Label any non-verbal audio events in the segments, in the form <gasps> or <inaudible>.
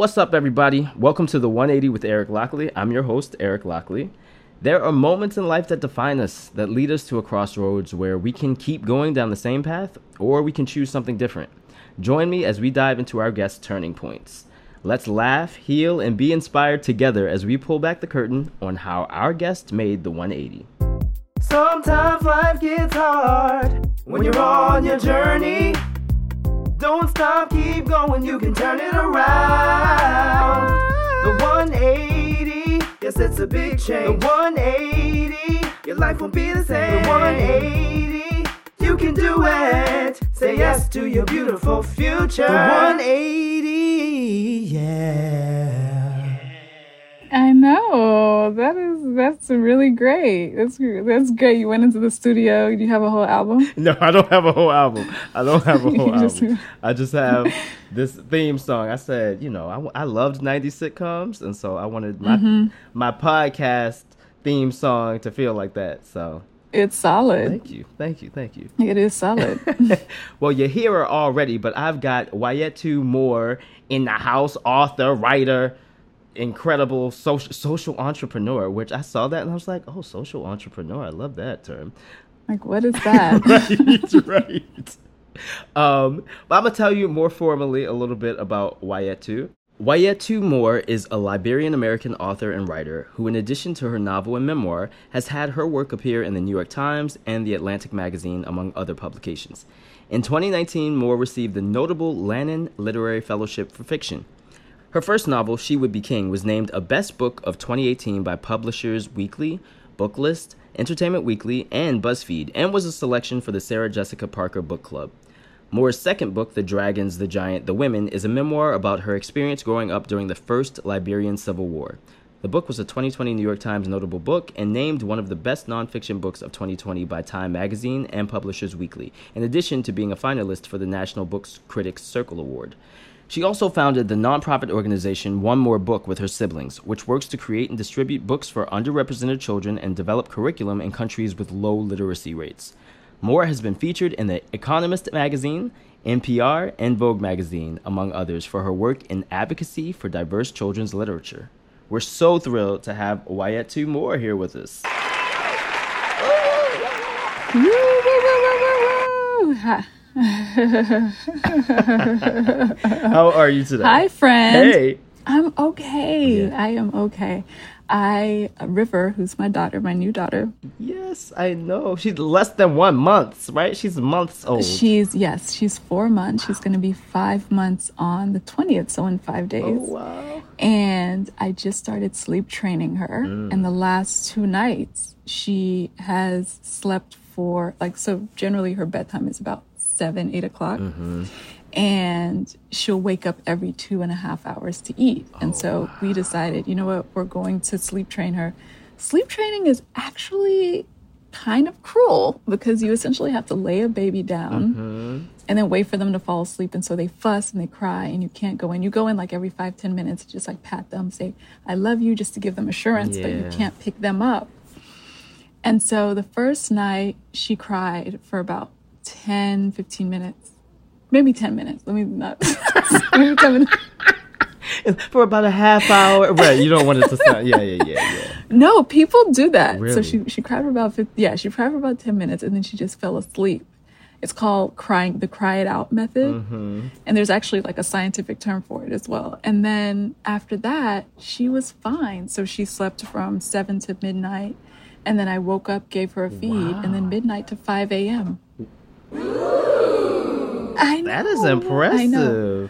What's up, everybody? Welcome to the 180 with Eric Lockley. I'm your host, Eric Lockley. There are moments in life that define us, that lead us to a crossroads where we can keep going down the same path or we can choose something different. Join me as we dive into our guest turning points. Let's laugh, heal, and be inspired together as we pull back the curtain on how our guest made the 180. Sometimes life gets hard when you're on your journey. Don't stop, keep going, you can turn it around. The 180, yes, it's a big change. The 180, your life won't be the same. The 180, you can do it. Say yes to your beautiful future. The 180, yeah. I know that is that's really great. That's that's great. You went into the studio. Do you have a whole album? <laughs> No, I don't have a whole album. I don't have a <laughs> whole just, album. I just have this theme song. I said, you know, I, I loved '90s sitcoms, and so I wanted my mm-hmm. my podcast theme song to feel like that. So it's solid. Thank you, thank you, thank you. It is solid. <laughs> well, you're here already, but I've got Wayétu Moore in the house, author, writer incredible social social entrepreneur, which I saw that and I was like, oh, social entrepreneur. I love that term. Like, what is that? <laughs> right, right. Um, but I'm gonna tell you more formally a little bit about Wayétu. Wayétu Moore is a Liberian American author and writer who, in addition to her novel and memoir, has had her work appear in the New York Times and the Atlantic magazine, among other publications. In 2019, Moore received the notable Lannan Literary Fellowship for Fiction. Her first novel, She Would Be King, was named a Best Book of 2018 by Publishers Weekly, Booklist, Entertainment Weekly, and BuzzFeed, and was a selection for the Sarah Jessica Parker Book Club. Moore's second book, The Dragons, the Giant, the Women, is a memoir about her experience growing up during the First Liberian Civil War. The book was a 2020 New York Times notable book and named one of the best nonfiction books of 2020 by Time Magazine and Publishers Weekly, in addition to being a finalist for the National Books Critics Circle Award. She also founded the nonprofit organization One More Book with her siblings, which works to create and distribute books for underrepresented children and develop curriculum in countries with low literacy rates. Moore has been featured in The Economist magazine, NPR, and Vogue magazine, among others, for her work in advocacy for diverse children's literature. We're so thrilled to have Wayétu Moore here with us. How are you today? Hi, friend. Hey. I'm okay. Yeah. I am okay. I River, who's my daughter, my new daughter. Yes, I know. She's less than one month, right? She's months old. She's yes, she's four months. She's going to be five months on the twentieth, so in five days. Oh wow! And I just started sleep training her, mm. and the last two nights she has slept for like so. Generally, her bedtime is about seven, eight o'clock. Mm-hmm. And she'll wake up every two and a half hours to eat. Oh, and so wow. we decided, you know what, we're going to sleep train her. Sleep training is actually kind of cruel because you essentially have to lay a baby down mm-hmm. and then wait for them to fall asleep. And so they fuss and they cry, and you can't go in. You go in like every five, ten minutes, just like pat them, say, I love you, just to give them assurance, yeah. but you can't pick them up. And so the first night, she cried for about 10, 15 minutes. Maybe 10 minutes. Let me not. maybe 10 minutes. For about a half hour. <laughs> Right. You don't want it to sound. Yeah, yeah, yeah, yeah. No, people do that. Really? So she, she cried for about 50, yeah, she cried for about 10 minutes and then she just fell asleep. It's called crying, the cry it out method. Mm-hmm. And there's actually like a scientific term for it as well. And then after that, she was fine. So she slept from 7 to midnight. And then I woke up, gave her a feed, wow. and then midnight to 5 a.m. I know. That is impressive. I know.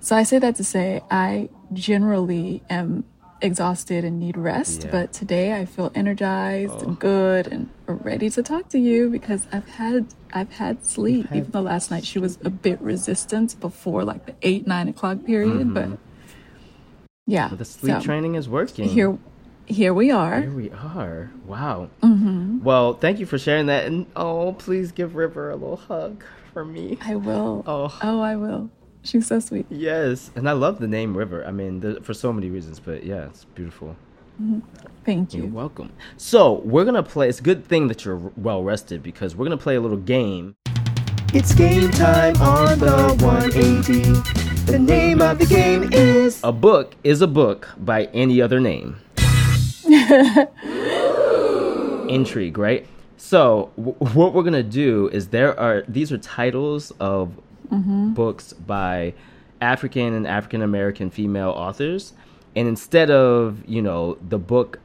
So I say that to say I generally am exhausted and need rest, yeah. but today I feel energized oh. and good and ready to talk to you because I've had I've had sleep. Had... Even though last night she was a bit resistant before like the eight nine o'clock period, mm-hmm. but yeah, the sleep so training is working. Here, here we are. Here we are. Wow. Mm-hmm. Well, thank you for sharing that. And oh, please give River a little hug for me. I will. Oh, oh, I will. She's so sweet. Yes, and I love the name River. I mean, for so many reasons, but yeah, it's beautiful. Mm-hmm. Thank you. You're welcome. So we're gonna play. It's a good thing that you're well rested because we're gonna play a little game. It's game time on the 180. The name of the game is. A book is a book by any other name. <laughs> Intrigue, right? So, w- what we're gonna do is there are these are titles of mm-hmm. books by African and African American female authors, and instead of you know the book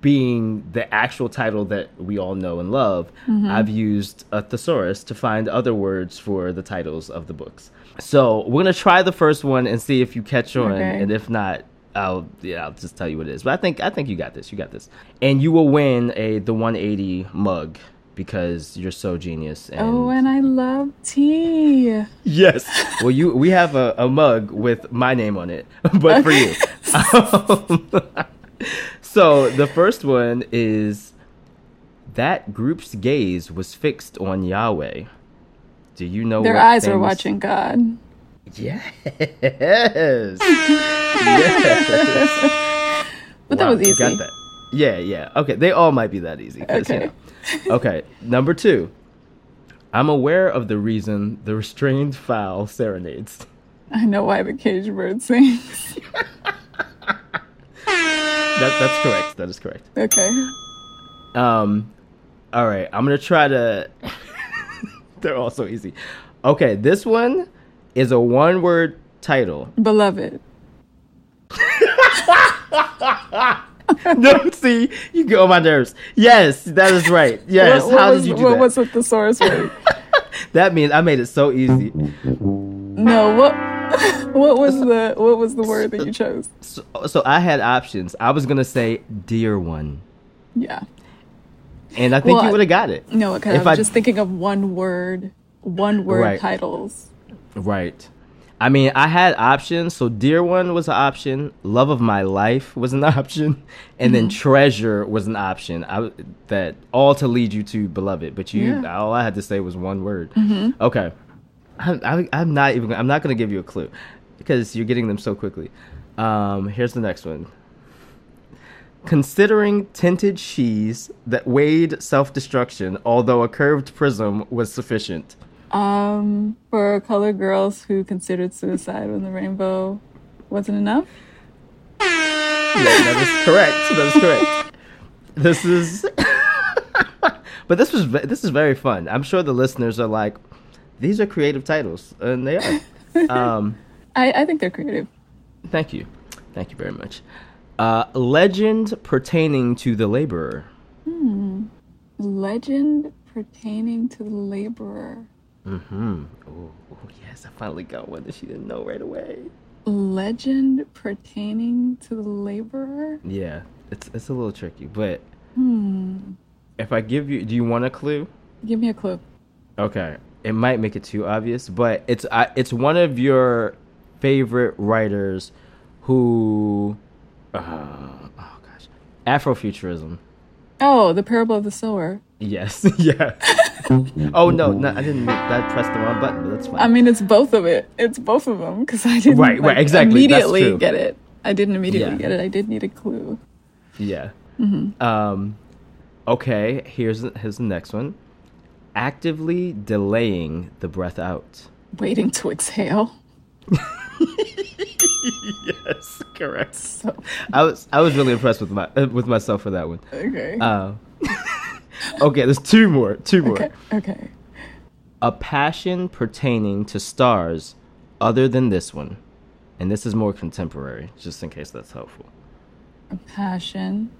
being the actual title that we all know and love, mm-hmm. I've used a thesaurus to find other words for the titles of the books. So we're gonna try the first one and see if you catch on, Okay. and if not, I'll yeah I'll just tell you what it is. But I think I think you got this. You got this, and you will win a the 180 mug because you're so genius. And Oh, and I love tea. Yes. <laughs> Well, you we have a, a mug with my name on it, <laughs> but for you. <laughs> Um, so the first one is that group's gaze was fixed on Yahweh. Do you know Their what eyes are watching God. Yes. yes. <laughs> But that was easy. got that. Yeah, yeah. Okay, they all might be that easy. 'cause, you Okay. know. Okay, number two. I'm aware of the reason the restrained fowl serenades. I know why the cage bird sings. <laughs> That, that's correct. That is correct. okay. Um, all right, I'm gonna try to. <laughs> They're all so easy. Okay, this one is a one-word title. Beloved. <laughs> no, see, you get on my nerves. Yes, that is right. <laughs> Yes, what, what how was, did you do what that? was the thesaurus word? <laughs> That means I made it so easy. no, what what was the what was the word that you chose? So, so I had options. I was gonna say "dear one," Yeah. and I think Well, you would have got it. No, okay. If I I- was just thinking of one word one word Right. titles. Right. I mean, I had options. So, dear one was an option. Love of my life was an <laughs> option, and then treasure was an option. I that all to lead you to beloved. But you, Yeah. all I had to say was one word. Okay. I, I, I'm not even. I'm not going to give you a clue because you're getting them so quickly. Um, here's the next one. Considering tinted sheaths that weighed self destruction, although a curved prism was sufficient. Um, for colored girls who considered suicide when the rainbow wasn't enough. Yeah, that is correct. That is correct. This is, <laughs> but this was this is very fun. I'm sure the listeners are like, these are creative titles, and they are. um, <laughs> I, I think they're creative. thank you, thank you very much. Uh, legend pertaining to the laborer. Legend pertaining to the laborer. Hmm. Oh, oh, yes, I finally got one that she didn't know right away. Legend pertaining to the laborer? Yeah, it's it's a little tricky, but Hmm. if I give you, do you want a clue? Give me a clue. Okay, it might make it too obvious, but it's I it's one of your favorite writers who, uh, oh gosh, Afrofuturism. Oh, the parable of the sower. Yes, <laughs> yeah. <laughs> oh no, no, I didn't. Make, I pressed the wrong button, but that's fine. I mean, it's both of it. It's both of them because I didn't Right, right, like, exactly, immediately get it. I didn't immediately Yeah. get it. I did need a clue. yeah. Mm-hmm. Um. Okay, here's here's the next one. Actively delaying the breath out. Waiting to exhale. Yes, correct. So I was I was really impressed with my uh, with myself for that one. okay. Um. Okay, there's two more. Two more. okay. Okay. a passion pertaining to stars other than this one. And this is more contemporary, just in case that's helpful. A passion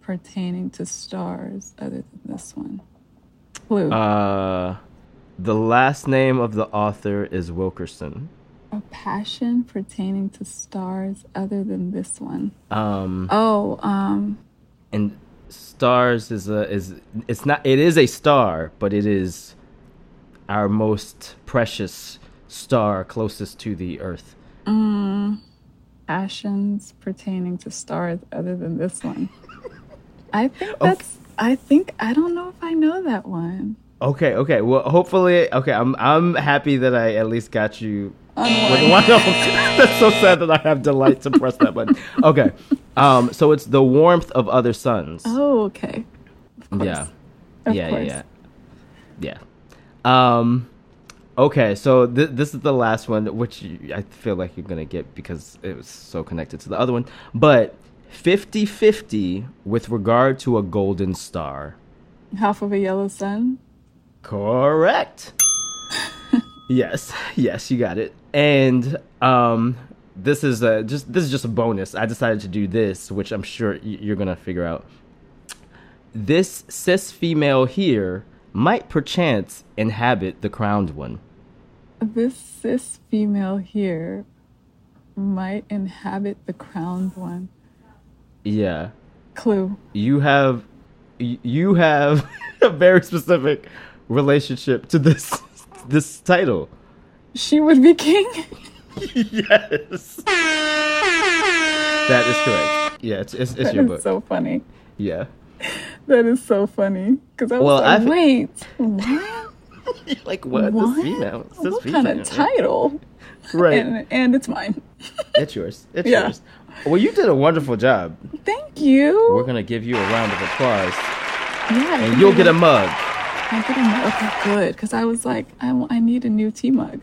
pertaining to stars other than this one. Clue. Uh, the last name of the author is Wilkerson. a passion pertaining to stars other than this one. Um, Oh, um, and stars is a is it's not it is a star, but it is our most precious star closest to the Earth. Mm, passions pertaining to stars other than this one. I think that's. I think I don't know if I know that one. Okay, okay. Well, hopefully, okay. I'm I'm happy that I at least got you On one. one. <laughs> That's so sad that I have delight to press that button. Okay, um, so it's the warmth of other suns. Oh, okay. Yeah, Of yeah, course. yeah, yeah, yeah. Um, Okay, so th- this is the last one, which you, I feel like you're gonna get because it was so connected to the other one. But 50-50 with regard to a golden star. Half of a yellow sun. Correct. <laughs> yes, yes, you got it. And um, this is a just this is just a bonus. I decided to do this, which I'm sure you're gonna figure out. This cis female here might perchance inhabit the crowned one. This cis female here might inhabit the crowned one. Yeah, Clue. you have you have <laughs> a very specific relationship to this this title. She would be king. <laughs> yes, that is correct. Yeah, it's it's, it's your is book. so funny. yeah. That is so funny. Because I was Well, like, I've- wait, what? <laughs> like what? what? This female. This what female. kind of title? Right. And, and it's mine. <laughs> it's yours. It's Yeah. yours. Well, you did a wonderful job. Thank you. We're gonna give you a round of applause, yeah, and you'll get a mug. I get a mug. Okay, good. Because I was like, I, I need a new tea mug.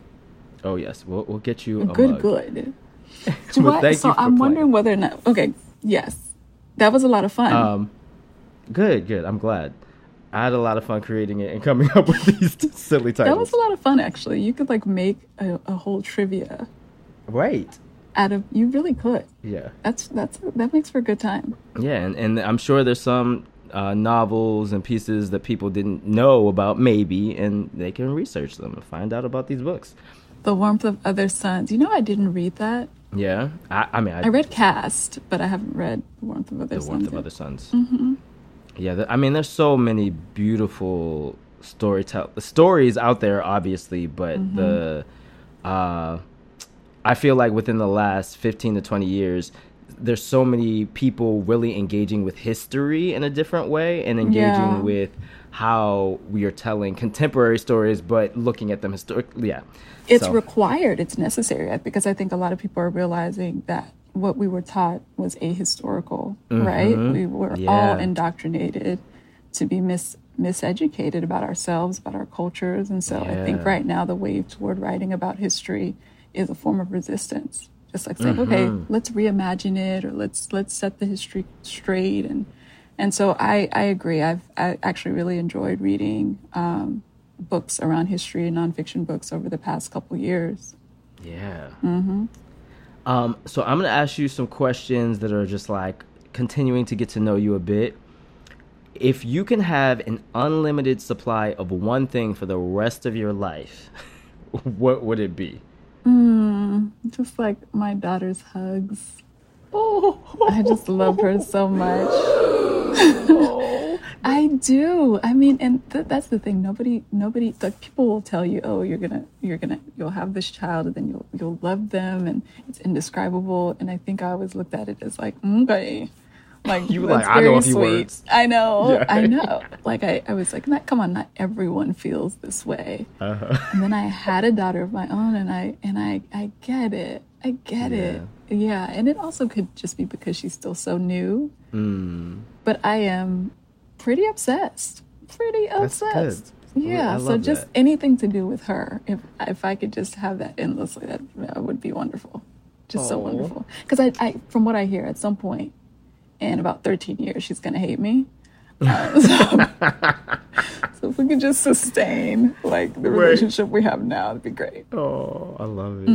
Oh yes, we'll we'll get you a good, mug. good. Well, <laughs> I, so I'm playing. wondering whether or not. Okay, yes, that was a lot of fun. Um, good, good. I'm glad. I had a lot of fun creating it and coming <laughs> up with these <laughs> silly titles. that was a lot of fun, actually. You could like make a, a whole trivia right. out of. You really could. Yeah. That's that's that makes for a good time. Yeah, and, and I'm sure there's some uh, novels and pieces that people didn't know about, maybe, and they can research them and find out about these books. The warmth of other suns. You know, I didn't read that. Yeah, I, I mean, I, I read Caste, but I haven't read The Warmth of Other the Suns. The Warmth of other suns. Mm-hmm. Yeah, th- I mean, there's so many beautiful storytell stories out there, obviously, but Mm-hmm. the uh, I feel like within the last 15 to 20 years. There's so many people really engaging with history in a different way and engaging Yeah. with how we are telling contemporary stories, but looking at them historically. Yeah, it's So- required it's necessary because i think a lot of people are realizing that what we were taught was ahistorical right we were all Mm-hmm. Indoctrinated to be mis miseducated about ourselves about our cultures and so i think right now the wave toward writing about history is a form of resistance just like saying okay Mm-hmm. let's reimagine it or let's let's set the history straight and and so i i agree i've i actually really enjoyed reading um books around history and nonfiction books over the past couple years. Yeah. Mm-hmm. Um, so I'm gonna ask you some questions that are just like continuing to get to know you a bit. If you can have an unlimited supply of one thing for the rest of your life, <laughs> what would it be? Just like my daughter's hugs. Oh, <laughs> I just love her so much. <gasps> I do. I mean, and th- that's the thing. Nobody, nobody. Like people will tell you, "Oh, you're gonna, you're gonna, you'll have this child, and then you'll, you'll love them, and it's indescribable." And I think I always looked at it as like, okay, like You like, I know very a few sweet. words. I know, Yeah. I know. Like I, I was like, not, come on, not everyone feels this way. Uh-huh. And then I had a daughter of my own, and I and I I get it. I get it. Yeah, and it also could just be because she's still so new. Mm, But I am pretty obsessed. Pretty obsessed. Yeah. So just that. anything to do with her. If if I could just have that endlessly, that, that would be wonderful. Just so wonderful. Because I, I, from what I hear, at some point in about 13 years, she's gonna hate me. <laughs> Uh, so, <laughs> so if we could just sustain like the Right. relationship we have now, it'd be great. oh, I love it.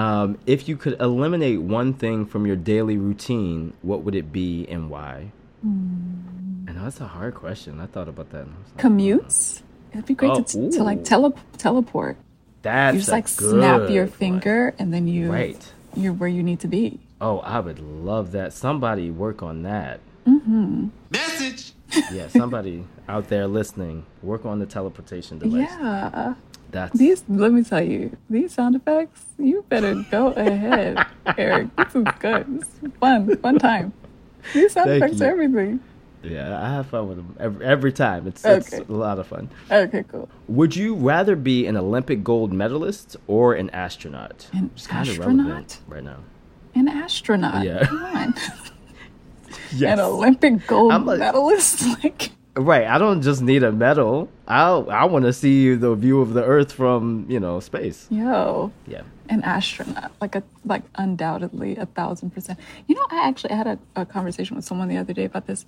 Um, if you could eliminate one thing from your daily routine, what would it be and why? I know that's a hard question. I thought about that. And I was like, Commutes. It'd be great Oh, to, to like tele- teleport. that's You just a like snap your good one. finger and then you Right. you're where you need to be. Oh, I would love that. Somebody work on that. Message. Yeah, somebody out there listening, work on the teleportation <laughs> device. Yeah. That's These let me tell you, these sound effects, you better go <laughs> ahead, Eric. This is good. This is fun. Fun time. These sound Thank effects you. are everything. yeah. I have fun with them every, every time. It's, it's a lot of fun. Okay, cool. Would you rather be an Olympic gold medalist or an astronaut? An astronaut? right now. An astronaut. Yeah. Come on. <laughs> Yes. An Olympic gold like- medalist. <laughs> Like Right. I don't just need a medal. I I want to see the view of the Earth from you know space. Yo, Yeah. an astronaut, like a like undoubtedly a thousand percent. You know, I actually had a, a conversation with someone the other day about this.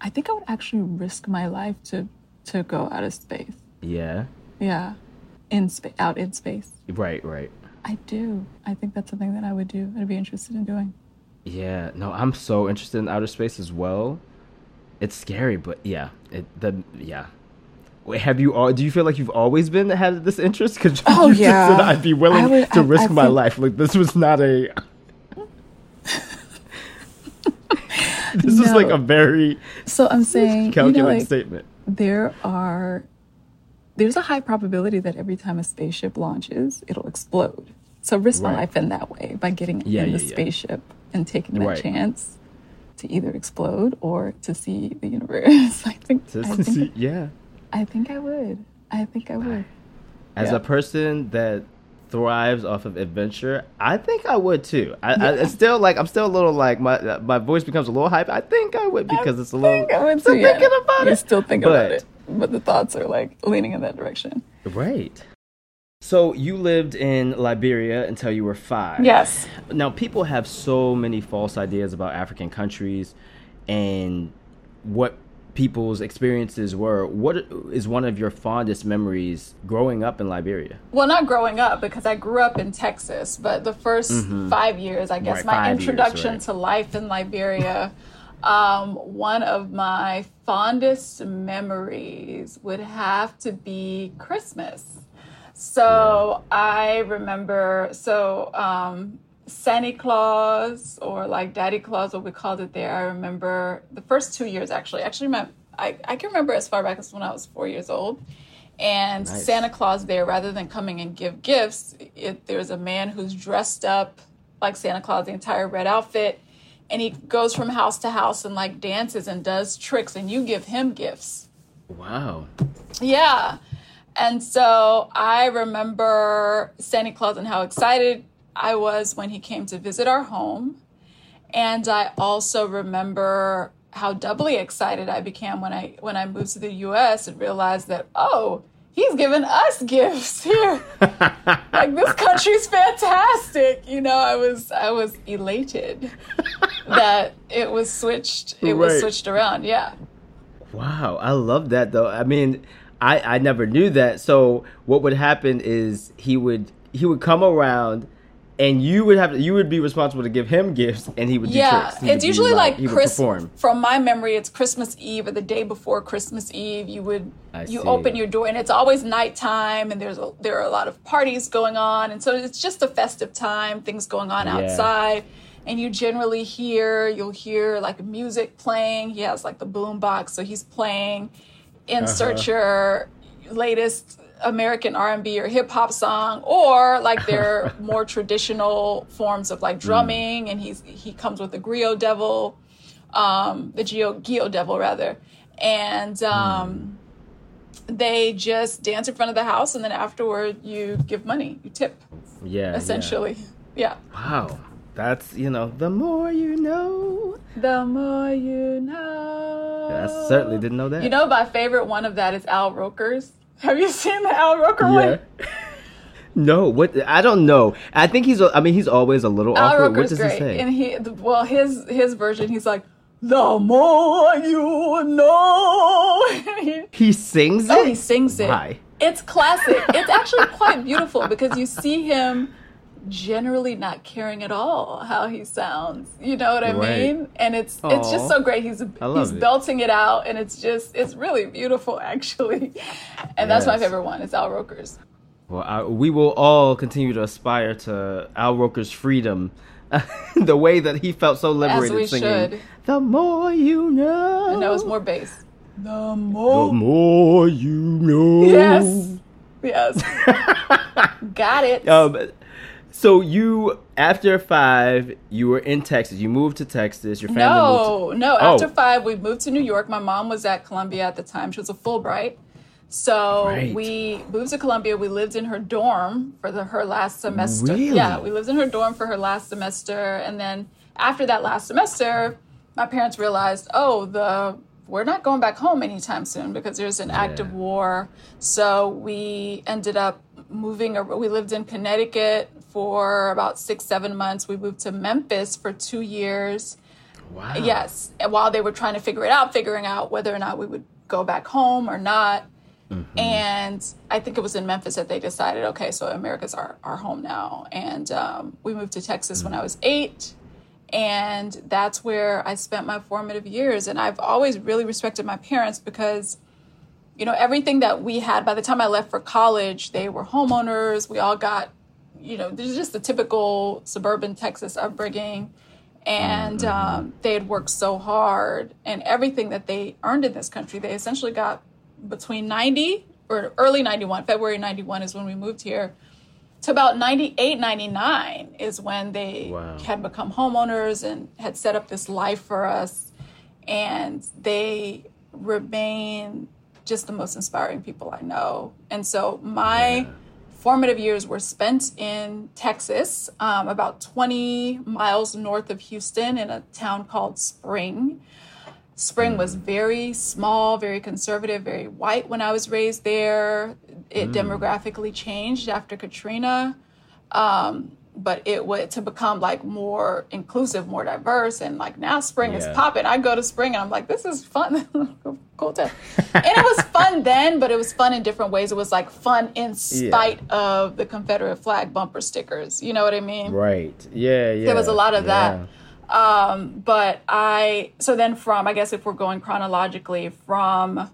I think I would actually risk my life to to go out of space. Yeah. Yeah, in space, out in space. Right. Right. I do. I think that's something that I would do. I'd be interested in doing. Yeah. No, I'm so interested in outer space as well. It's scary, but yeah. It the yeah. Wait, have you all? Do you feel like you've always been had this interest? Because <laughs> Oh, you just yeah. said I'd be willing would- to I- risk I my think- life. Like this was not a. <laughs> this is like a very So I'm saying, you know, like statement. there are, there's a high probability that every time a spaceship launches, it'll explode. So risk my life in that way by getting Yeah, in the yeah, yeah. spaceship and taking that Right. chance to either explode or to see the universe. <laughs> I think. To I <laughs> think, see, yeah. I think I would. I think I would. As Yeah. a person that thrives off of adventure, I think I would too. I, I Yeah. it's still like I'm still a little like my my voice becomes a little hype. I think I would because it's a little. I would still too, yeah. thinking about You're it. still thinking about it, but the thoughts are like leaning in that direction. Right. So you lived in Liberia until you were five. Yes. Now people have so many false ideas about African countries, and what people's experiences were. What is one of your fondest memories growing up in Liberia? Well, not growing up because I grew up in Texas, but the 1st five years, I guess, Right, my five years, introduction right. to life in Liberia, <laughs> um, one of my fondest memories would have to be Christmas. So I remember, so um, Santa Claus or like Daddy Claus, what we called it there. I remember the first two years actually. Actually, my I, I can remember as far back as when I was four years old. And Nice. Santa Claus there, rather than coming and give gifts, it, there's a man who's dressed up like Santa Claus, the entire red outfit, and he goes from house to house and like dances and does tricks, and you give him gifts. Wow. Yeah. And so I remember Santa Claus and how excited I was when he came to visit our home. And I also remember how doubly excited I became when I when I moved to the US and realized that oh, he's giving us gifts <laughs> here. like this country's <laughs> fantastic. You know, I was I was elated that it was switched it was switched around. Yeah. Wow, I love that though. I mean, I I never knew that. So what would happen is he would he would come around and you would have you would be responsible to give him gifts and he would do yeah tricks. He would it's usually like Chris, from my memory it's christmas eve or the day before christmas eve you would I you see. open your door and it's always nighttime and there's a, there are a lot of parties going on and so it's just a festive time things going on Yeah. outside and you generally hear you'll hear like music playing he has like the boom box so he's playing insert Uh-huh. your latest American R&B or hip hop song or like their <laughs> more traditional forms of like drumming and he's he comes with the griot devil um the geo geo devil rather. And um they just dance in front of the house and then afterward you give money you tip Yeah, yeah. essentially. Yeah, Wow, that's you know the more you know. the more you know I certainly didn't know that. you know my favorite one of that is Al Roker's have you seen the Al Roker one yeah. no, what I don't know. I think he's. I mean, he's always a little Al awkward. What does great, he say? and he well his his version he's like the more you know. He, <laughs> he sings oh, it. oh, he sings it. Why? It's classic. It's actually quite beautiful because you see him generally not caring at all how he sounds. You know what I Right. mean? And it's it's just so great. He's I love he's it. belting it out, and it's just it's really beautiful <laughs> actually. And that's my favorite one. It's Al Roker's. Well, I, we will all continue to aspire to Al Roker's freedom, <laughs> the way that he felt so liberated we singing. should. The more you know. And that was more bass. The more. The more more you know. Yes. Yes. <laughs> Got it. Um, so you, after five, you were in Texas. You moved to Texas. Your family moved. no, no. Oh. After five, we moved to New York. My mom was at Columbia at the time. She was a Fulbright. So Right. we moved to Columbia. We lived in her dorm for the, her last semester. Really? Yeah, we lived in her dorm for her last semester. And then after that last semester, my parents realized, oh, the we're not going back home anytime soon because there's an active war. So we ended up moving. We lived in Connecticut for about six, seven months. We moved to Memphis for two years. Wow. Yes. And while they were trying to figure it out, figuring out whether or not we would go back home or not. Mm-hmm. And I think it was in Memphis that they decided, okay, so America's our, our home now. And um, we moved to Texas mm-hmm. when I was eight. And that's where I spent my formative years. And I've always really respected my parents because, you know, everything that we had by the time I left for college, they were homeowners. We all got, you know, there's just the typical suburban Texas upbringing. And mm-hmm. um, they had worked so hard, and everything that they earned in this country, they essentially got between 90 or early 91, February 91 is when we moved here, to about 98, 99 is when they wow. had become homeowners and had set up this life for us. And they remain just the most inspiring people I know. And so my yeah. Formative years were spent in Texas, um, about 20 miles north of Houston in a town called Spring. Spring was very small, very conservative, very white when I was raised there. It mm. demographically changed after Katrina. Um, but it would to become like more inclusive, more diverse, and like now spring yeah. is popping. I go to spring and I'm like, this is fun, <laughs> cool time. and it was fun <laughs> then, but it was fun in different ways. It was like fun in spite yeah. of the Confederate flag bumper stickers. You know what I mean? Right. Yeah. Yeah. There was a lot of yeah. that. Um, but I, so then from, I guess if we're going chronologically, from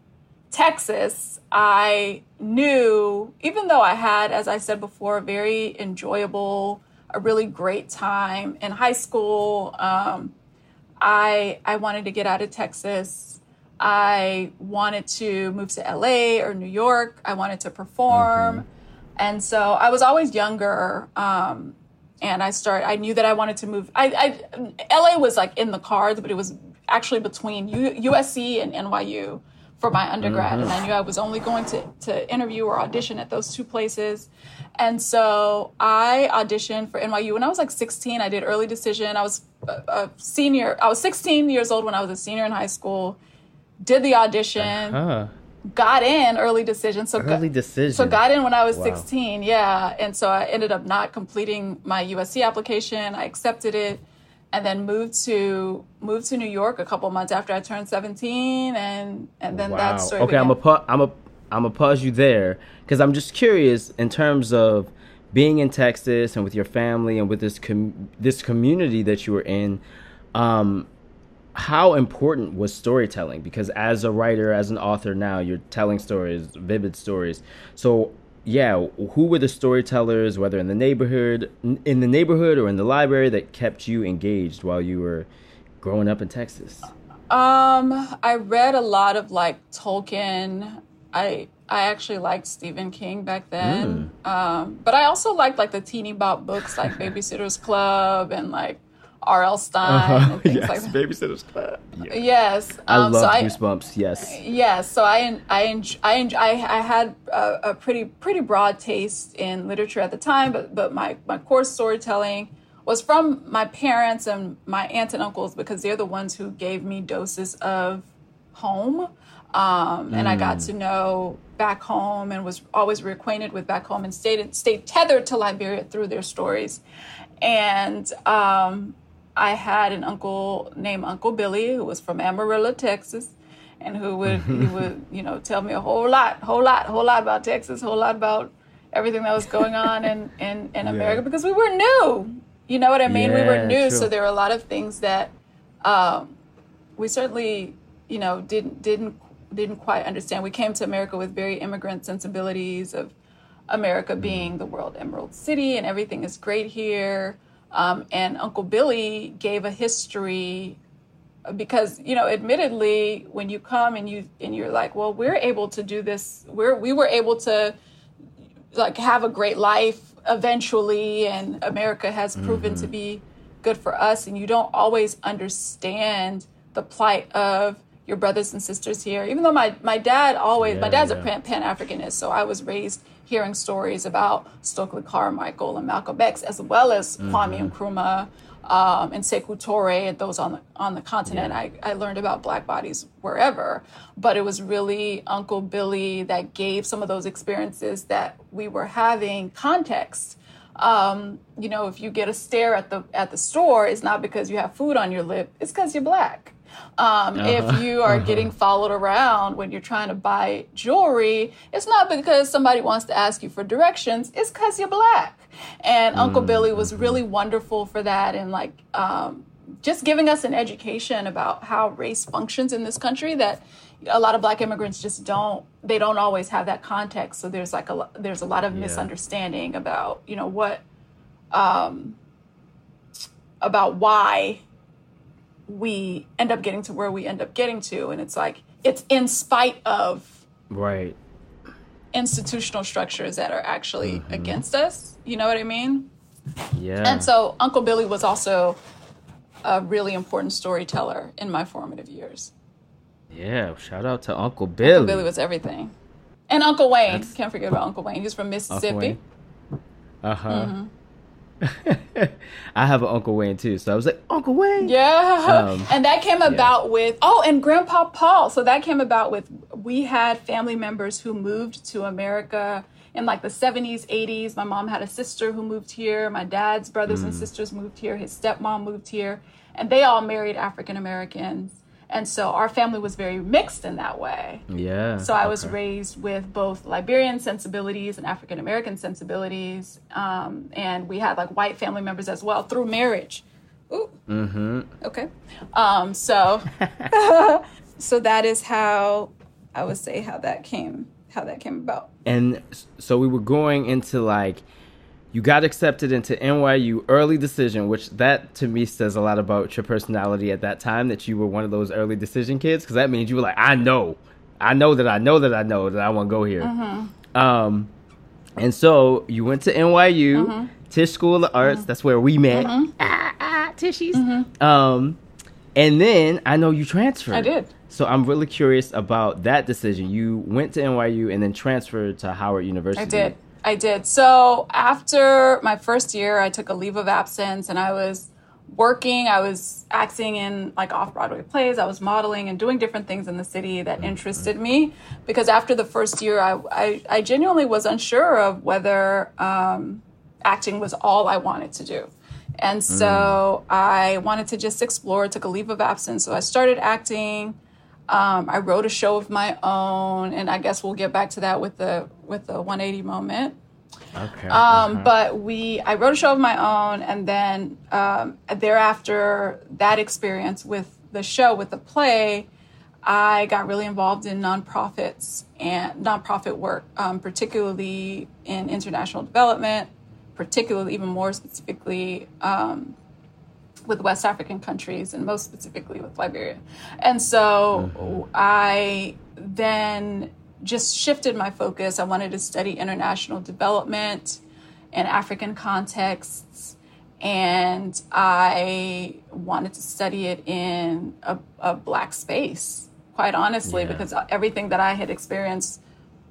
Texas, I knew, even though I had, as I said before, a very enjoyable, a really great time in high school, um, I, I wanted to get out of Texas. I wanted to move to LA or New York. I wanted to perform. Mm-hmm. And so I was always younger. Um, and I started. I knew that I wanted to move. I, I LA was like in the cards, but it was actually between U, USC and NYU for my undergrad, mm-hmm. and I knew I was only going to to interview or audition at those two places. And so I auditioned for NYU when I was like 16. I did early decision. I was a, a senior. I was 16 years old when I was a senior in high school. Did the audition. Uh-huh got in early decision. So early got, decision. So got in when I was wow. 16. Yeah, and so I ended up not completing my USC application. I accepted it, and then moved to moved to New York a couple months after I turned 17, and and then wow. that story. Okay, began. I'm a pu- I'm a I'm gonna pause you there because I'm just curious in terms of being in Texas and with your family and with this com- this community that you were in. Um, how important was storytelling? Because as a writer, as an author now, you're telling stories, vivid stories. So yeah, who were the storytellers, whether in the neighborhood, in the neighborhood or in the library, that kept you engaged while you were growing up in Texas? Um, I read a lot of like Tolkien. I I actually liked Stephen King back then. Mm. Um, but I also liked like the teeny bop books like <laughs> Babysitter's Club and like R.L. Stine uh-huh. and things yes, like that. Babysitter's Club. Yeah. Yes, I um, love so Goosebumps. yes. Yes, so I I enjoy, I, enjoy, I, I had a, a, pretty pretty broad taste in literature at the time, but but my my core storytelling was from my parents and my aunts and uncles because they're the ones who gave me doses of home. Um, mm. And I got mm. to know back home and was always reacquainted with back home and stayed stayed tethered to Liberia through their stories. And um, I had an uncle named Uncle Billy who was from Amarillo, Texas, and who would he <laughs> would you know tell me a whole lot, whole lot, whole lot about Texas, whole lot about everything that was going on in in, in America yeah. because we were new. You know what I mean? Yeah, we were new, so there were a lot of things that um, we certainly you know didn't didn't didn't quite understand. We came to America with very immigrant sensibilities of America being the world emerald city and everything is great here. Um, and Uncle Billy gave a history because you know admittedly when you come and you and you're like well we're able to do this we're we were able to like have a great life eventually and america has proven mm-hmm. to be good for us and you don't always understand the plight of your brothers and sisters here even though my, my dad always yeah, my dad's yeah. a pan-africanist so i was raised hearing stories about Stokely Carmichael and Malcolm X, as well as mm-hmm. Kwame Nkrumah. um, and Sekou Touré and those on the on the continent. I, I learned about black bodies wherever, but it was really Uncle Billy that gave some of those experiences that we were having context. Um, you know, if you get a stare at the at the store, it's not because you have food on your lip; it's because you're black. Um, uh-huh. If you are uh-huh. getting followed around when you're trying to buy jewelry, it's not because somebody wants to ask you for directions; it's because you're black. And Uncle mm-hmm. Billy was really wonderful for that, and like um, just giving us an education about how race functions in this country that a lot of black immigrants just don't they don't always have that context so there's like a there's a lot of yeah. misunderstanding about you know what um about why we end up getting to where we end up getting to and it's like it's in spite of right institutional structures that are actually mm-hmm. against us you know what i mean yeah and so uncle billy was also a really important storyteller in my formative years yeah, shout out to Uncle Billy. Uncle Billy was everything. And Uncle Wayne. That's... Can't forget about Uncle Wayne. He's from Mississippi. Uh huh. Mm-hmm. <laughs> I have an Uncle Wayne too, so I was like, Uncle Wayne. Yeah, um, <laughs> and that came about yeah. with oh, and Grandpa Paul. So that came about with we had family members who moved to America in like the 70s, 80s. My mom had a sister who moved here. My dad's brothers mm. and sisters moved here. His stepmom moved here, and they all married African Americans. And so our family was very mixed in that way. Yeah. So I was raised with both Liberian sensibilities and African American sensibilities. Um, and we had like white family members as well through marriage. Ooh. Mm-hmm. Okay. Um, so, <laughs> so that is how I would say how that came, how that came about. And so we were going into like, you got accepted into NYU early decision, which that to me says a lot about your personality at that time that you were one of those early decision kids because that means you were like, I know, I know that I know that I know that I want to go here. Mm-hmm. Um, and so you went to NYU, mm-hmm. Tisch School of Arts. Mm-hmm. That's where we met. Ah, ah, Tishies. Mm-hmm. Um, and then I know you transferred. I did. So I'm really curious about that decision. You went to NYU and then transferred to Howard University. I did. I did. So after my first year, I took a leave of absence and I was working. I was acting in like off Broadway plays. I was modeling and doing different things in the city that mm-hmm. interested me. Because after the first year, I, I, I genuinely was unsure of whether um, acting was all I wanted to do. And so mm. I wanted to just explore, took a leave of absence. So I started acting. Um, I wrote a show of my own, and I guess we'll get back to that with the with the 180 moment. Okay. Um, uh-huh. But we, I wrote a show of my own, and then um, thereafter that experience with the show, with the play, I got really involved in nonprofits and nonprofit work, um, particularly in international development, particularly even more specifically um, with West African countries and most specifically with Liberia. And so mm-hmm. I then just shifted my focus. I wanted to study international development and African contexts. And I wanted to study it in a, a black space, quite honestly, yeah. because everything that I had experienced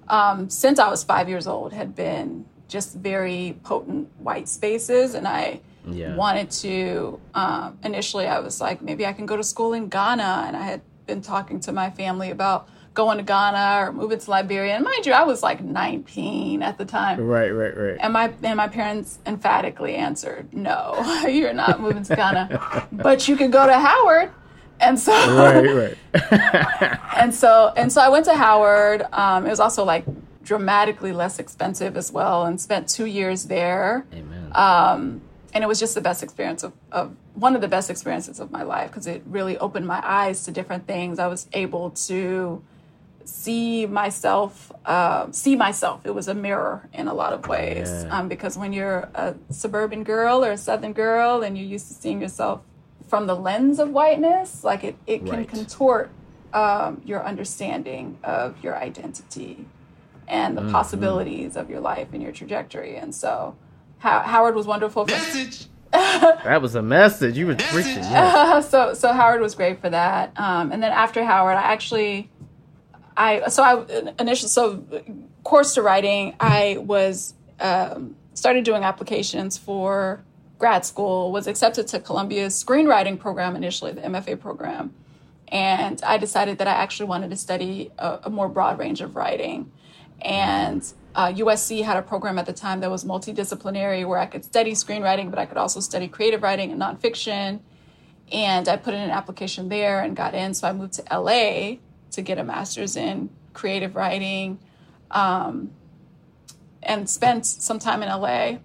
um, since I was five years old had been just very potent white spaces. And I yeah. wanted to, um, initially, I was like, maybe I can go to school in Ghana. And I had been talking to my family about going to Ghana or moving to Liberia. And mind you, I was like 19 at the time. Right, right, right. And my and my parents emphatically answered, "No, <laughs> you're not moving to Ghana, but you can go to Howard." And so, right, right. <laughs> and so, and so, I went to Howard. Um, it was also like dramatically less expensive as well, and spent two years there. Amen. Um, and it was just the best experience of, of one of the best experiences of my life because it really opened my eyes to different things. I was able to see myself uh, see myself it was a mirror in a lot of ways yeah. um, because when you're a suburban girl or a southern girl and you're used to seeing yourself from the lens of whiteness like it, it can right. contort um, your understanding of your identity and the mm-hmm. possibilities of your life and your trajectory and so How- howard was wonderful for message <laughs> that was a message you were preaching <laughs> yeah. so so howard was great for that um, and then after howard i actually I so I initially so course to writing. I was um, started doing applications for grad school, was accepted to Columbia's screenwriting program initially, the MFA program. And I decided that I actually wanted to study a, a more broad range of writing. And uh, USC had a program at the time that was multidisciplinary where I could study screenwriting, but I could also study creative writing and nonfiction. And I put in an application there and got in. So I moved to LA to get a master's in creative writing um, and spent some time in LA.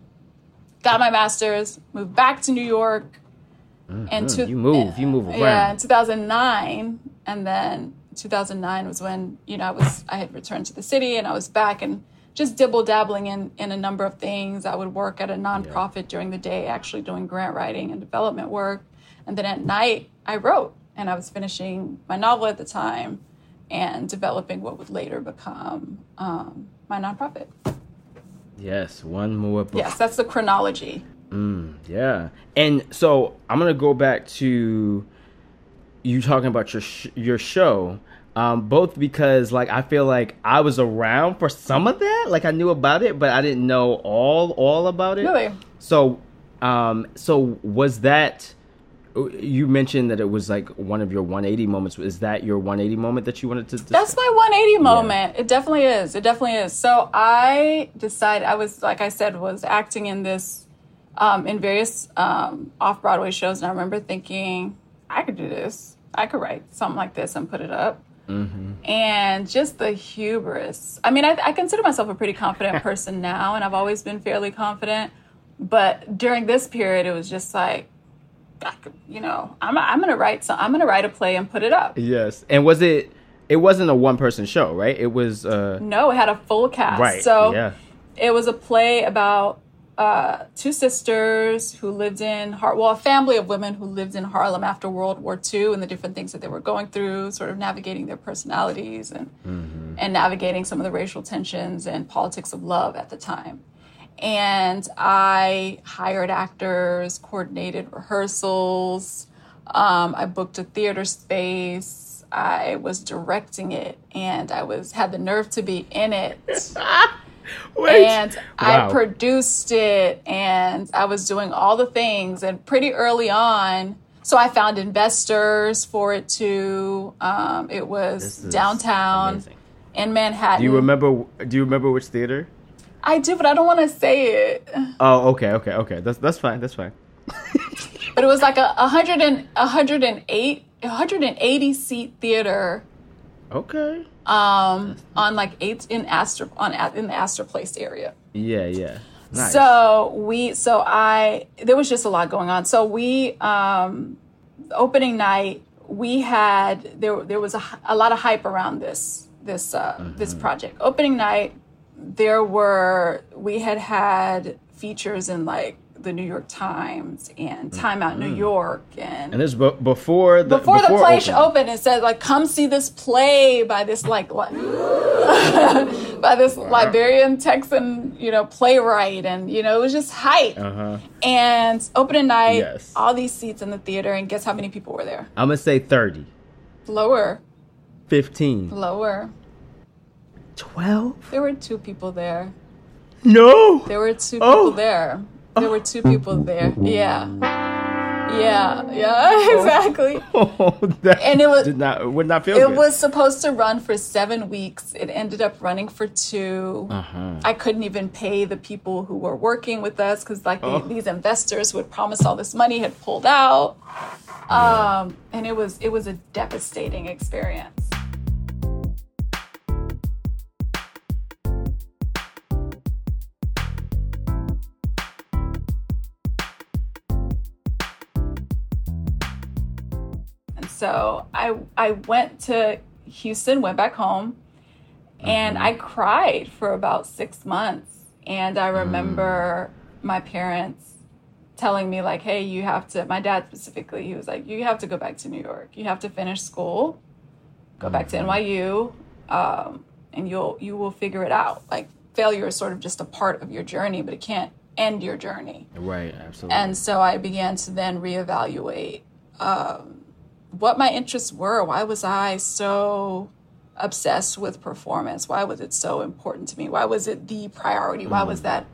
Got my master's, moved back to New York. Mm-hmm. And to, you move, you move around. Yeah, in 2009. And then 2009 was when, you know, I was, I had returned to the city and I was back and just dibble dabbling in, in a number of things. I would work at a nonprofit yeah. during the day, actually doing grant writing and development work. And then at night, I wrote and I was finishing my novel at the time and developing what would later become um, my nonprofit. Yes, one more book. Yes, that's the chronology. Mm, yeah, and so I'm gonna go back to you talking about your sh- your show. Um, both because like I feel like I was around for some of that, like I knew about it, but I didn't know all all about it. Really? So, um, so was that? You mentioned that it was like one of your 180 moments. Is that your 180 moment that you wanted to? Discuss? That's my 180 moment. Yeah. It definitely is. It definitely is. So I decided I was like I said was acting in this um, in various um, off Broadway shows, and I remember thinking I could do this. I could write something like this and put it up. Mm-hmm. And just the hubris. I mean, I, I consider myself a pretty confident <laughs> person now, and I've always been fairly confident. But during this period, it was just like, could, you know, I'm, I'm gonna write some. I'm gonna write a play and put it up. Yes. And was it? It wasn't a one person show, right? It was. Uh... No, it had a full cast. Right. So yeah. it was a play about uh, two sisters who lived in Har- well, a family of women who lived in Harlem after World War II and the different things that they were going through, sort of navigating their personalities and mm-hmm. and navigating some of the racial tensions and politics of love at the time. And I hired actors, coordinated rehearsals. Um, I booked a theater space. I was directing it, and I was had the nerve to be in it. <laughs> <laughs> Wait. And wow. I produced it and I was doing all the things. And pretty early on, so I found investors for it too. Um, it was downtown amazing. in Manhattan. Do you remember? Do you remember which theater? I do, but I don't want to say it. Oh, okay, okay, okay. That's that's fine. That's fine. but it was like a, a hundred and a hundred and eight, hundred and eighty seat theater. Okay um, on like eight in Astor on in the Astor Place area. Yeah, yeah. Nice. So we, so I, there was just a lot going on. So we, um, opening night, we had there there was a, a lot of hype around this this uh, mm-hmm. this project. Opening night, there were we had had features in like the New York Times and Time Out. New York and and this b- before the before, before the play opened. opened. It said like come see this play by this like what <laughs> by this Liberian Texan you know playwright and you know it was just hype. Uh-huh. And opening night, yes. all these seats in the theater, and guess how many people were there? I'm gonna say thirty. Lower. Fifteen. Lower. Twelve. There were two people there. No. There were two people oh. there. There were two people there. Yeah. Yeah, yeah, <laughs> exactly. <laughs> Oh, and it was did not would not feel. It good. was supposed to run for seven weeks. It ended up running for 2 uh-huh. I couldn't even pay the people who were working with us because like oh. the, these investors who had promised all this money had pulled out. Yeah. Um, and it was it was a devastating experience. So I I went to Houston, went back home, and mm-hmm. I cried for about six months. And I remember mm. my parents telling me like, "Hey, you have to." My dad specifically, he was like, "You have to go back to New York. You have to finish school, go back to mm-hmm. NYU, um, and you'll you will figure it out. Like failure is sort of just a part of your journey, but it can't end your journey." Right. Absolutely. And so I began to then reevaluate. Um, what my interests were. Why was I so obsessed with performance? Why was it so important to me? Why was it the priority? Why was mm. that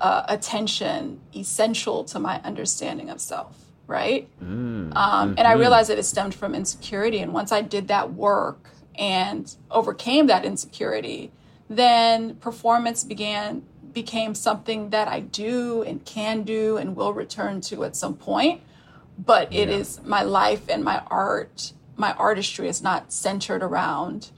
uh, attention essential to my understanding of self, right? Mm, um, and I mm-hmm. realized that it stemmed from insecurity. And once I did that work and overcame that insecurity, then performance began became something that I do and can do and will return to at some point. But it yeah. is my life and my art, my artistry is not centered around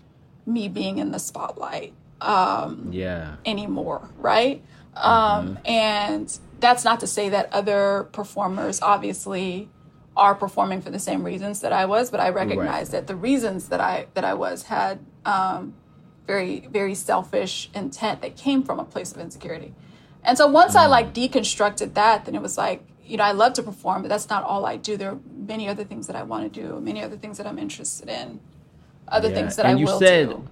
me being in the spotlight um, yeah. anymore, right? Um, mm-hmm. And that's not to say that other performers obviously are performing for the same reasons that I was, but I recognize right. that the reasons that I that I was had um, very very selfish intent that came from a place of insecurity. And so once mm-hmm. I like deconstructed that, then it was like you know I love to perform, but that's not all I do. There are many other things that I want to do, many other things that I'm interested in, other yeah. things that and I will said- do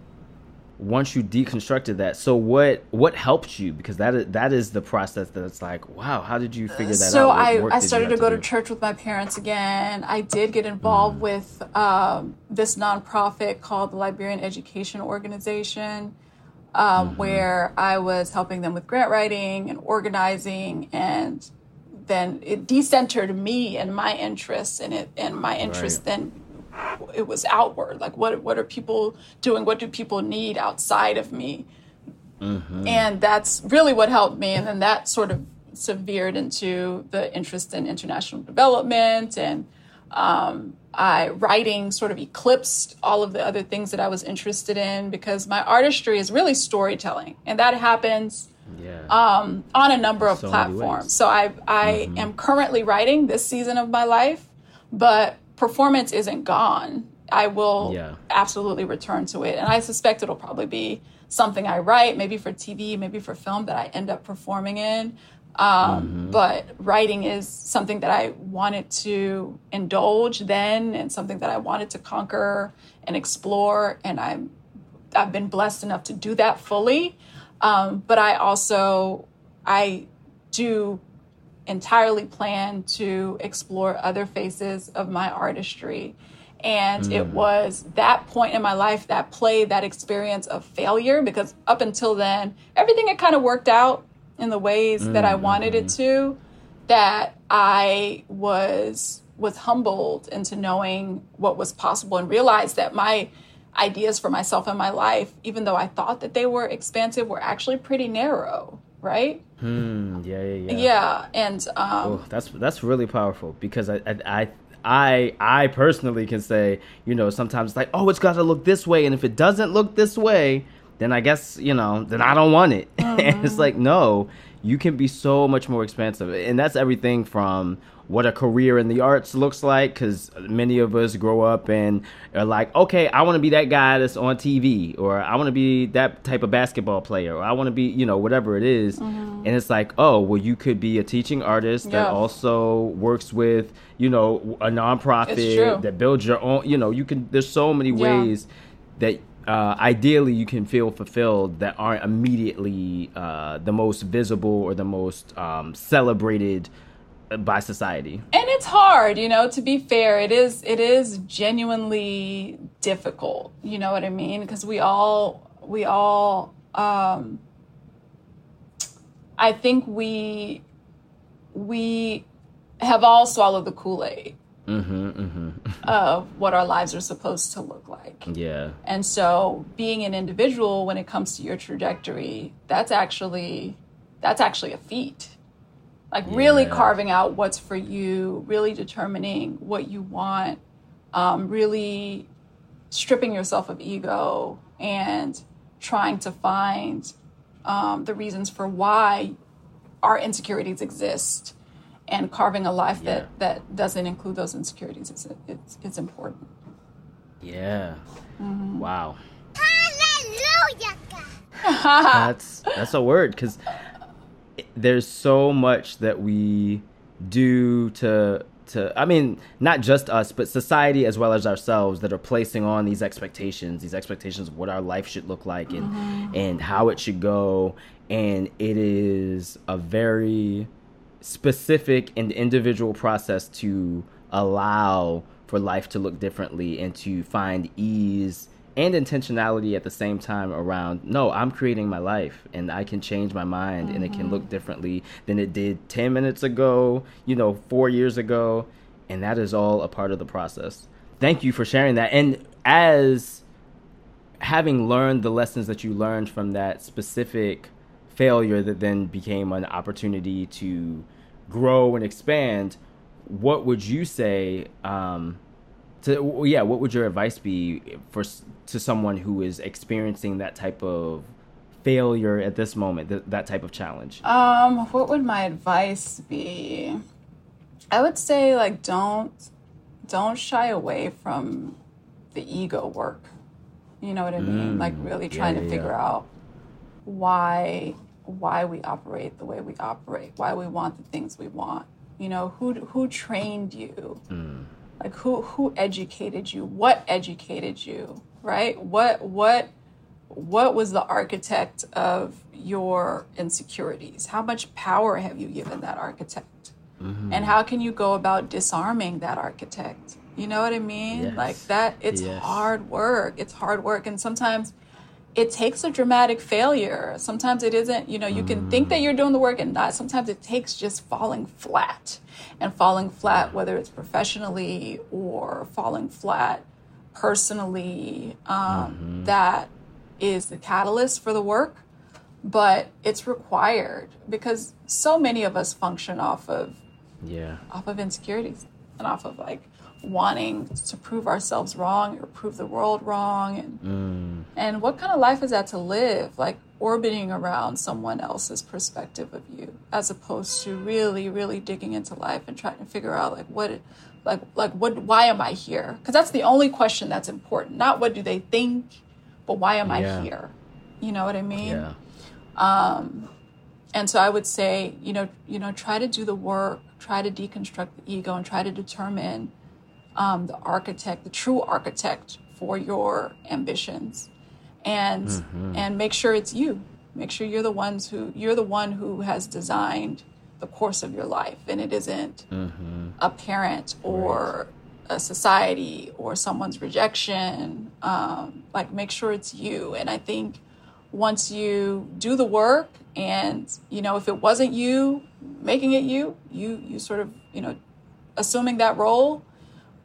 once you deconstructed that so what what helped you because that is, that is the process that's like wow how did you figure that so out so i i started to go to, to church with my parents again i did get involved mm. with um, this nonprofit called the liberian education organization um, mm-hmm. where i was helping them with grant writing and organizing and then it decentered me and my interests in it and my interest right. then it was outward. Like what what are people doing? What do people need outside of me? Mm-hmm. and that's really what helped me. And then that sort of severed into the interest in international development and um, I writing sort of eclipsed all of the other things that I was interested in because my artistry is really storytelling, and that happens yeah. um, on a number of so platforms. So I I mm-hmm. am currently writing this season of my life, but performance isn't gone. I will yeah. absolutely return to it. And I suspect it'll probably be something I write, maybe for TV, maybe for film that I end up performing in. Um, mm-hmm. But writing is something that I wanted to indulge then and something that I wanted to conquer and explore. And I'm, I've been blessed enough to do that fully. Um, but I also, I do entirely plan to explore other faces of my artistry. And mm. it was that point in my life that played that experience of failure because up until then, everything had kind of worked out in the ways mm. that I wanted it mm-hmm. to, that I was was humbled into knowing what was possible and realized that my ideas for myself and my life, even though I thought that they were expansive, were actually pretty narrow right? Hmm. Yeah, yeah, yeah. Yeah, and um, oh, that's that's really powerful because I, I I I personally can say you know sometimes it's like oh it's got to look this way and if it doesn't look this way then I guess you know then I don't want it. Mm-hmm. <laughs> and it's like no, you can be so much more expansive, and that's everything from what a career in the arts looks like because many of us grow up and are like, okay, I want to be that guy that's on TV, or I want to be that type of basketball player, or I want to be, you know, whatever it is. Mm-hmm. And it's like, oh, well, you could be a teaching artist that also works with, you know, a nonprofit that builds your own, you know, you can, there's so many yeah. ways that uh, ideally you can feel fulfilled that aren't immediately uh, the most visible or the most um, celebrated by society. And it's hard, you know, to be fair, it is it is genuinely difficult, you know what I mean? Because we all we all um I think we we have all swallowed the Kool-Aid. Mm-hmm, mm-hmm. of what our lives are supposed to look like. Yeah. And so being an individual when it comes to your trajectory, that's actually that's actually a feat like yeah. really carving out what's for you really determining what you want um, really stripping yourself of ego and trying to find um, the reasons for why our insecurities exist and carving a life yeah. that that doesn't include those insecurities is it's, it's important yeah mm-hmm. wow hallelujah <laughs> that's that's a word because there's so much that we do to to I mean not just us but society as well as ourselves that are placing on these expectations these expectations of what our life should look like and mm-hmm. and how it should go and it is a very specific and individual process to allow for life to look differently and to find ease and intentionality at the same time around no i'm creating my life and i can change my mind mm-hmm. and it can look mm-hmm. differently than it did 10 minutes ago you know four years ago and that is all a part of the process thank you for sharing that and as having learned the lessons that you learned from that specific failure that then became an opportunity to grow and expand what would you say um, to yeah what would your advice be for to someone who is experiencing that type of failure at this moment th- that type of challenge? Um what would my advice be? I would say like don't don't shy away from the ego work. You know what i mean? Mm, like really trying yeah, to figure yeah. out why why we operate the way we operate why we want the things we want. You know who who trained you? Mm. Like who who educated you? What educated you? Right? What what what was the architect of your insecurities? How much power have you given that architect? Mm-hmm. and how can you go about disarming that architect? You know what i mean? Yes. like that it's yes. hard work. It's hard work. And sometimes it takes a dramatic failure. Sometimes it isn't, you know, you can think that you're doing the work and not. Sometimes it takes just falling flat and falling flat, whether it's professionally or falling flat personally, um, mm-hmm. that is the catalyst for the work. But it's required because so many of us function off of yeah off of insecurities and off of like wanting to prove ourselves wrong or prove the world wrong and mm. and what kind of life is that to live like orbiting around someone else's perspective of you as opposed to really really digging into life and trying to figure out like what like like what why am i here because that's the only question that's important not what do they think but why am yeah. i here you know what i mean yeah. um and so i would say you know you know try to do the work try to deconstruct the ego and try to determine um, the architect, the true architect for your ambitions, and mm-hmm. and make sure it's you. Make sure you're the ones who you're the one who has designed the course of your life, and it isn't mm-hmm. a parent or right. a society or someone's rejection. Um, like make sure it's you. And I think once you do the work, and you know if it wasn't you making it you, you you sort of you know assuming that role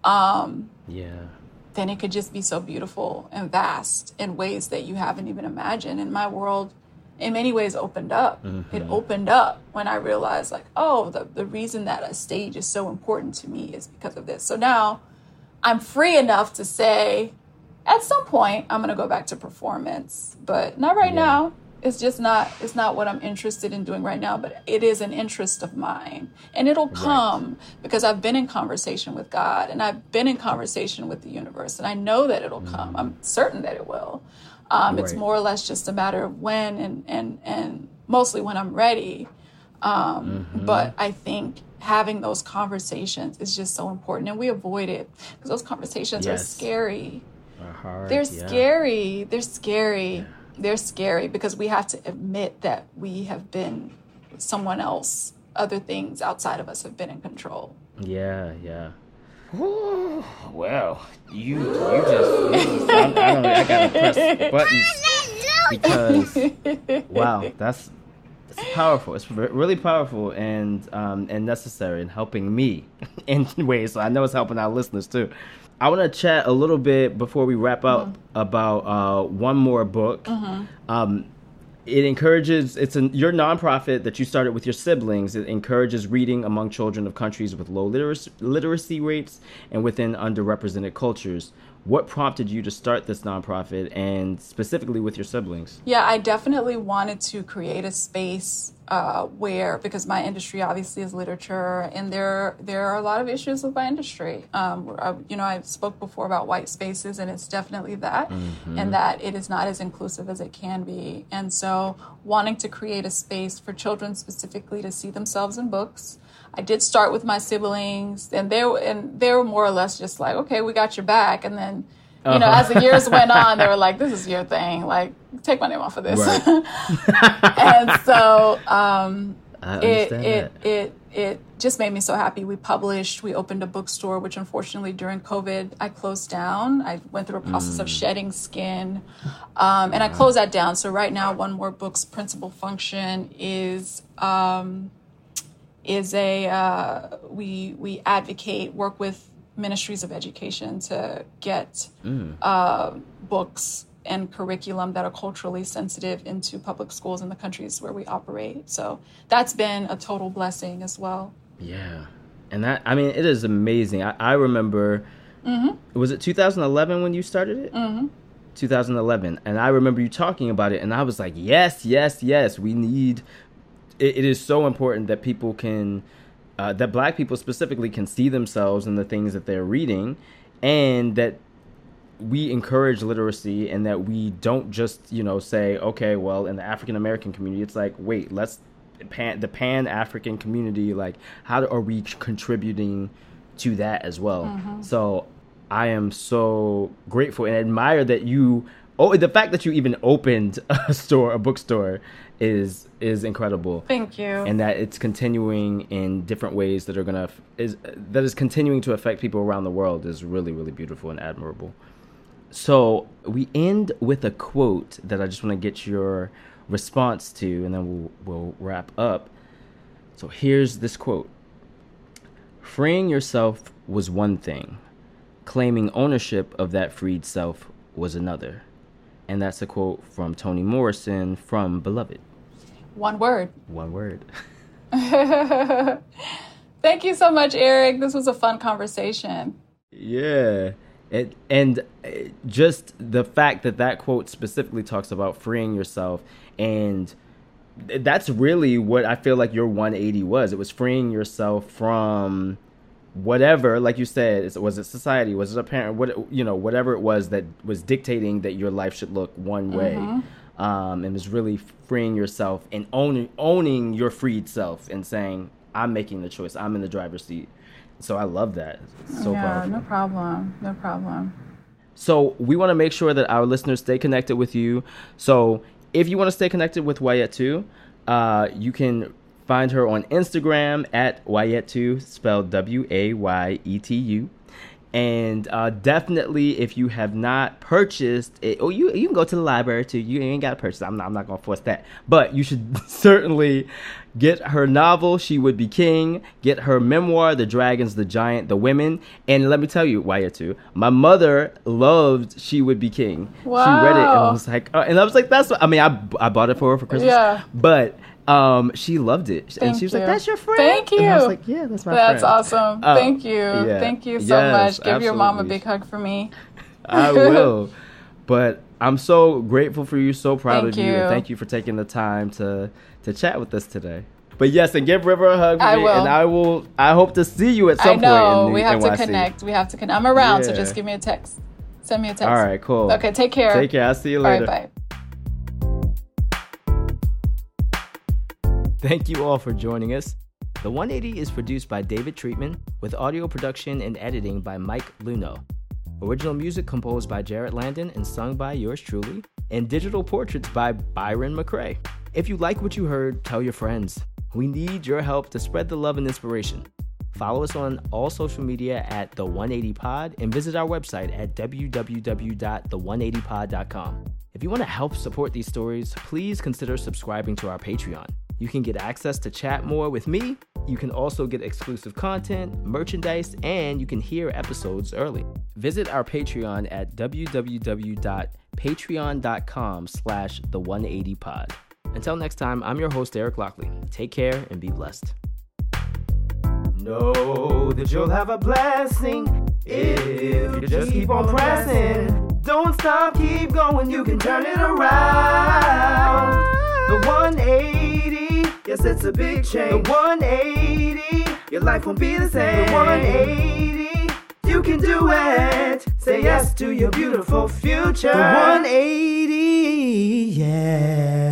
um, yeah. Then it could just be so beautiful and vast in ways that you haven't even imagined. And my world, in many ways, opened up. Mm-hmm. It opened up when I realized, like, oh, the, the reason that a stage is so important to me is because of this. So now I'm free enough to say, at some point, I'm going to go back to performance, but not right yeah. now it's just not it's not what i'm interested in doing right now but it is an interest of mine and it'll come right. because i've been in conversation with god and i've been in conversation with the universe and i know that it'll mm-hmm. come i'm certain that it will um, right. it's more or less just a matter of when and and and mostly when i'm ready um, mm-hmm. but i think having those conversations is just so important and we avoid it because those conversations yes. are scary they're yeah. scary they're scary yeah they're scary because we have to admit that we have been someone else. Other things outside of us have been in control. Yeah, yeah. well, you you just I, I, don't know. I gotta press <laughs> buttons because <laughs> wow, that's it's powerful. It's really powerful and um, and necessary in helping me <laughs> in ways. So I know it's helping our listeners too. I want to chat a little bit before we wrap up mm-hmm. about uh, one more book. Mm-hmm. Um, it encourages it's a, your nonprofit that you started with your siblings it encourages reading among children of countries with low literacy, literacy rates and within underrepresented cultures what prompted you to start this nonprofit and specifically with your siblings? Yeah, I definitely wanted to create a space uh, where, because my industry obviously is literature, and there there are a lot of issues with my industry. Um, I, you know, I spoke before about white spaces, and it's definitely that, mm-hmm. and that it is not as inclusive as it can be. And so, wanting to create a space for children specifically to see themselves in books I did start with my siblings, and they and they were more or less just like, okay, we got your back. And then, you uh-huh. know, as the years went on, they were like, this is your thing. Like, take my name off of this. Right. <laughs> <laughs> and so um, I it it it it just made me so happy. We published, we opened a bookstore, which unfortunately during COVID I closed down. I went through a process Mm. of shedding skin, um, and I closed that down. So right now, One More Book's principal function is um, is a uh, we we advocate work with ministries of education to get uh, books and curriculum that are culturally sensitive into public schools in the countries where we operate. So that's been a total blessing as well. Yeah, and that I mean, it is amazing. I, I remember. Was it 2011 when you started it? Mm-hmm. 2011, and I remember you talking about it, and I was like, yes, yes, yes. We need. It, it is so important that people can, uh, that Black people specifically can see themselves in the things that they're reading, and that we encourage literacy and that we don't just you know say okay well in the african american community it's like wait let's pan the pan african community like how are we contributing to that as well? So i am so grateful and admire that you oh the fact that you even opened <laughs> a store a bookstore is is incredible Thank you. and that it's continuing in different ways that are gonna is that is continuing to affect people around the world is really really beautiful and admirable. So we end with a quote that I just want to get your response to, and then we'll we'll wrap up. So here's this quote: "Freeing yourself was one thing, claiming ownership of that freed self was another." And that's a quote from Toni Morrison from Beloved. One word. One word. <laughs> Thank you so much, Eric. This was a fun conversation. Yeah. And, and uh, just the fact that that quote specifically talks about freeing yourself and that's really what I feel like your 180 was. It was freeing yourself from whatever, like you said, was it society, was it a parent, what you know, whatever it was that was dictating that your life should look one way. Um, and was really freeing yourself and owning owning your freed self and saying, I'm making the choice. I'm in the driver's seat. So I love that. It's so yeah, powerful. no problem. No problem. So we want to make sure that our listeners stay connected with you. So if you want to stay connected with Wayétu, uh, you can find her on Instagram at Wayétu, spelled W A Y E T U. And uh, definitely, if you have not purchased it, oh, you you can go to the library too. You ain't got to purchase. I'm not, I'm not gonna force that, but you should <laughs> certainly get her novel. She would be king. Get her memoir, The Dragons, the Giant, the Women. And let me tell you, Wayétu. My mother loved She Would Be King. Wow. She read it and Wow. was like, uh, and I was like, that's. What, I mean, I I bought it for her for Christmas. Yeah. but. Um, she loved it, and she was you. like, "That's your friend." Thank And I was like, "Yeah, that's my That's friend." That's awesome. Oh, Thank you. yeah. Thank you so Yes, much. Give your mom a big hug for me. <laughs> I will. But I'm so grateful for you, so proud Thank of you. and thank you for taking the time to to chat with us today. But yes, and give River a hug for I me, will. and I will. I hope to see you at some I know. point. in we have to connect. We have to connect. I'm around, so just give me a text. Send me a text. All right, cool. Okay, take care. Take care. I'll see you later. right, bye. Thank you all for joining us. The 180 is produced by David Treatman, with audio production and editing by Mike Luno. Original music composed by Jarrett Landon and sung by yours truly, and digital portraits by Byron McCrae. If you like what you heard, tell your friends. We need your help to spread the love and inspiration. Follow us on all social media at The 180 Pod and visit our website at www.the180pod.com. If you want to help support these stories, please consider subscribing to our Patreon. You can get access to chat more with me. You can also get exclusive content, merchandise, and you can hear episodes early. Visit our Patreon at www.patreon.com slash the 180 pod. Until next time, I'm your host, Eric Lockley. Take care and be blessed. Know that you'll have a blessing if you just keep on pressing. Don't stop, keep going, you can turn it around. The 180, yes, it's a big change. The 180, your life won't be the same. The 180, you can do it. Say yes to your beautiful future. The 180, yeah.